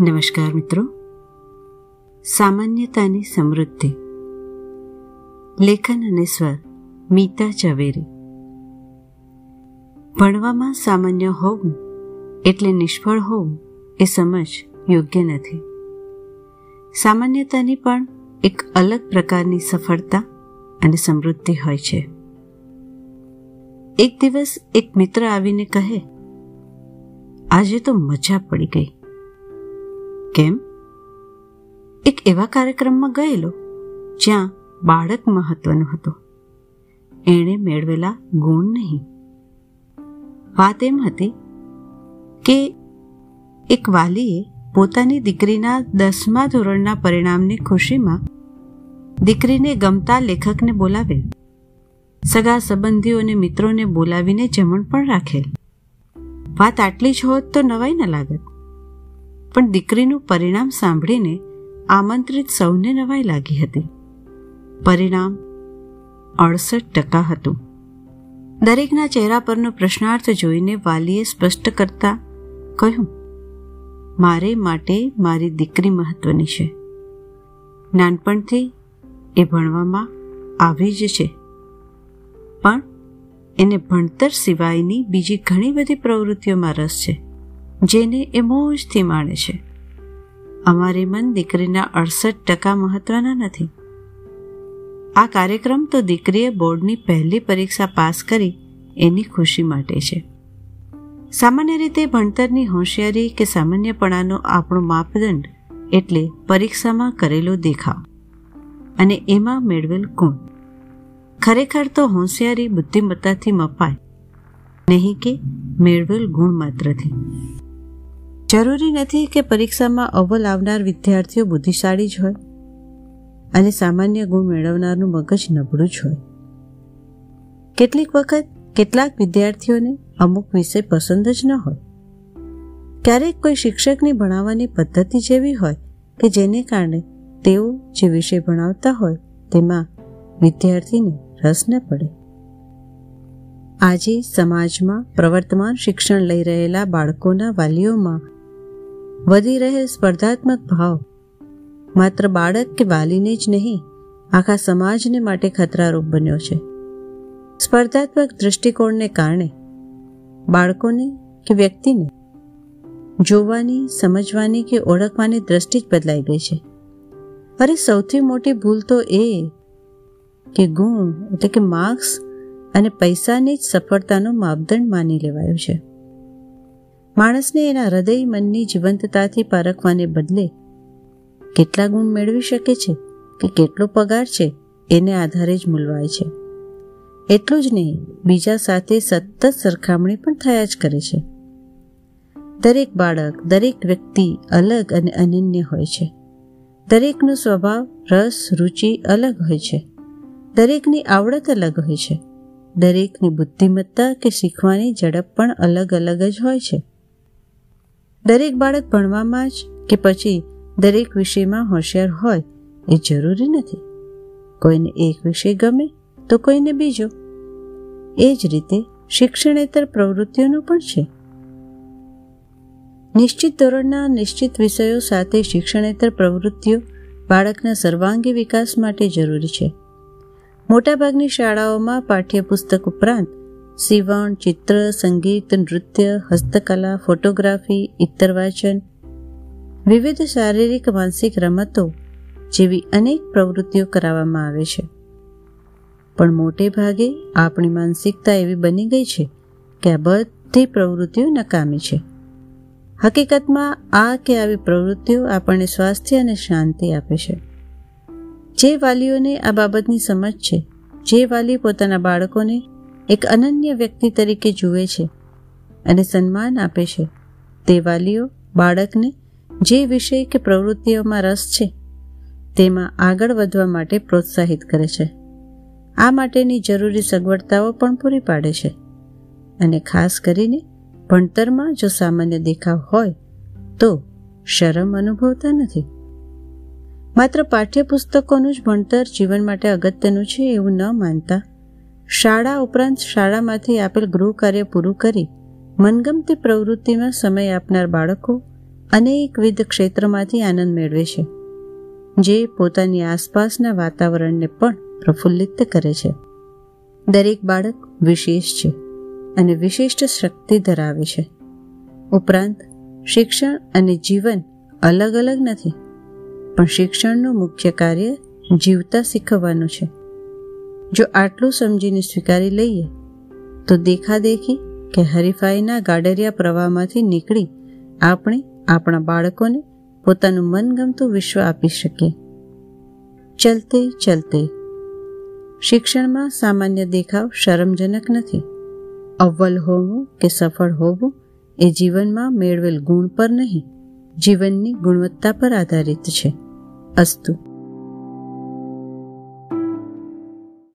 નમસ્કાર મિત્રો. સામાન્યતાની સમૃદ્ધિ. લેખન અને સ્વર, મીતા ઝવેરી. ભણવામાં સામાન્ય હોવું એટલે નિષ્ફળ હોવું એ સમજ યોગ્ય નથી. સામાન્યતાની પણ એક અલગ પ્રકારની સફળતા અને સમૃદ્ધિ હોય છે. એક દિવસ એક મિત્ર આવીને કહે, આજે તો મજા પડી ગઈ. કેમ? એક એવા કાર્યક્રમમાં ગયેલો જ્યાં બાળક મહત્વનું હતું. એણે મેળવેલા ગુણ નહીં. વાત એમ હતી કે એક વાલીએ પોતાની દીકરીના દસમા ધોરણના પરિણામની ખુશીમાં દીકરીને ગમતા લેખકને બોલાવેલ. સગા સંબંધીઓ અને મિત્રોને બોલાવીને જમણ પણ રાખેલ. વાત આટલી જ હોત તો નવાઈ ન લાગત. પણ દીકરીનું પરિણામ સાંભળીને આમંત્રિત સૌને નવાઈ લાગી હતી. પરિણામ અડસઠ ટકા હતું. દરેકના ચહેરા પરનો પ્રશ્નાર્થ જોઈને વાલીએ સ્પષ્ટ કરતા કહ્યું, મારે માટે મારી દીકરી મહત્વની છે. નાનપણથી એ ભણવામાં આવી જ છે. પણ એને ભણતર સિવાયની બીજી ઘણી બધી પ્રવૃત્તિઓમાં રસ છે. જેને એ મોજથી માણે છે. અમારી મન દીકરીના અડસઠ ટકા મહત્વના નથી. આ કાર્યક્રમ તો દીકરીએ બોર્ડની પહેલી પરીક્ષા પાસ કરી એની ખુશી માટે છે. સામાન્ય રીતે ભણતરની હોશિયારી કે સામાન્યપણાનો આપણો માપદંડ એટલે પરીક્ષામાં કરેલો દેખાવ અને એમાં મેળવેલ ગુણ. ખરેખર તો હોશિયારી બુદ્ધિમત્તાથી મપાય, નહીં કે મેળવેલ ગુણ માત્રથી. જરૂરી નથી કે પરીક્ષામાં અવ્વલ આવનાર વિદ્યાર્થીઓ બુદ્ધિશાળી જ હોય અને સામાન્ય ગુણ મેળવનારનું મગજ નબળું જ હોય. કેટલીક વખત કેટલાક વિદ્યાર્થીઓને અમુક વિષય પસંદ જ ન હોય. ક્યારેક કોઈ શિક્ષકની ભણાવવાની પદ્ધતિ જેવી હોય કે જેને કારણે તેઓ જે વિષય ભણાવતા હોય તેમાં વિદ્યાર્થીને રસ ન પડે. આજે સમાજમાં પ્રવર્તમાન શિક્ષણ લઈ રહેલા બાળકોના વાલીઓમાં વધી રહેલ સ્પર્ધાત્મક ભાવ. માત્ર બાળક કે વાલીને જ નહીં, આખા સમાજને માટે ખતરારૂપ બન્યો છે. સ્પર્ધાત્મક દૃષ્ટિકોણને કારણે બાળકોને કે વ્યક્તિને જોવાની, સમજવાની કે ઓળખવાની દ્રષ્ટિ જ બદલાઈ ગઈ છે. અરે સૌથી મોટી ભૂલ તો એ કે ગુણ એટલે કે માર્ક્સ અને પૈસાની જ સફળતાનો માપદંડ માની લેવાયો છે. માણસને એના હૃદય મનની જીવંતતાથી પારખવાને બદલે કેટલા ગુણ મેળવી શકે છે કે કેટલો પગાર છે, એને આધારે જ મૂલવાય છે. એટલું જ નહીં, બીજા સાથે સતત સરખામણી પણ થયા જ કરે છે. દરેક બાળક, દરેક વ્યક્તિ અલગ અને અનન્ય હોય છે. દરેકનો સ્વભાવ, રસ, રુચિ અલગ હોય છે. દરેકની આવડત અલગ હોય છે. દરેકની બુદ્ધિમત્તા કે શીખવાની ઝડપ પણ અલગ અલગ જ હોય છે. દરેક બાળક ભણવામાં જ કે પછી દરેક વિષયમાં હોશિયાર હોય એ જરૂરી નથી. કોઈને એક વિષય ગમે તો કોઈને બીજો. એ જ રીતે શિક્ષણેતર પ્રવૃત્તિઓનું પણ છે. નિશ્ચિત ધોરણના નિશ્ચિત વિષયો સાથે શિક્ષણેતર પ્રવૃત્તિઓ બાળકના સર્વાંગી વિકાસ માટે જરૂરી છે. મોટાભાગની શાળાઓમાં પાઠ્યપુસ્તક ઉપરાંત સીવણ ચિત્ર, સંગીત, નૃત્ય, હસ્તકલા, ફોટોગ્રાફી ઇત્તર વાચન વિવિધ શારીરિક, માનસિક રમતો જેવી અનેક પ્રવૃત્તિઓ કરાવવામાં આવે છે. પણ મોટે ભાગે આપણી માનસિકતા એવી બની ગઈ છે કે આ બધી પ્રવૃત્તિઓ નકામી છે. હકીકતમાં આ કે આવી પ્રવૃત્તિઓ આપણને સ્વાસ્થ્ય અને શાંતિ આપે છે. જે વાલીઓને આ બાબતની સમજ છે, જે વાલી પોતાના બાળકોને એક અનન્ય વ્યક્તિ તરીકે જુએ છે અને સન્માન આપે છે. તે વાલીઓ બાળકને જે વિષય કે પ્રવૃત્તિઓમાં રસ છે, તેમાં આગળ વધવા માટે પ્રોત્સાહિત કરે છે. આ માટેની જરૂરી સગવડતાઓ પણ પૂરી પાડે છે અને ખાસ કરીને ભણતરમાં જો સામાન્ય દેખાવ હોય, તો શરમ અનુભવતા નથી. માત્ર પાઠ્યપુસ્તકોનું જ ભણતર જીવન માટે અગત્યનું છે એવું ન માનતા શાળા ઉપરાંત શાળામાંથી આપેલ ગૃહ કાર્ય પૂરું કરી મનગમતી પ્રવૃત્તિમાં સમય આપનાર બાળકો અનેકવિધ ક્ષેત્રમાંથી આનંદ મેળવે છે, જે પોતાની આસપાસના વાતાવરણને પણ પ્રફુલ્લિત કરે છે. દરેક બાળક વિશેષ છે અને વિશિષ્ટ શક્તિ ધરાવે છે. ઉપરાંત, શિક્ષણ અને જીવન અલગ અલગ નથી, પણ શિક્ષણનું મુખ્ય કાર્ય જીવતા શીખવવાનું છે. જો આટલું સમજીને સ્વીકારી લઈએ, તો દેખાદેખી કે હરીફાઈના ગાડરિયા પ્રવાહમાંથી નીકળી આપણે આપણા બાળકોને પોતાનું મનગમતું વિશ્વ આપી શકીએ. ચલતે ચલતે. શિક્ષણમાં સામાન્ય દેખાવ શરમજનક નથી. અવ્વલ હોવું કે સફળ હોવું એ જીવનમાં મેળવેલ ગુણ પર નહીં, જીવનની ગુણવત્તા પર આધારિત છે. અસ્તુ.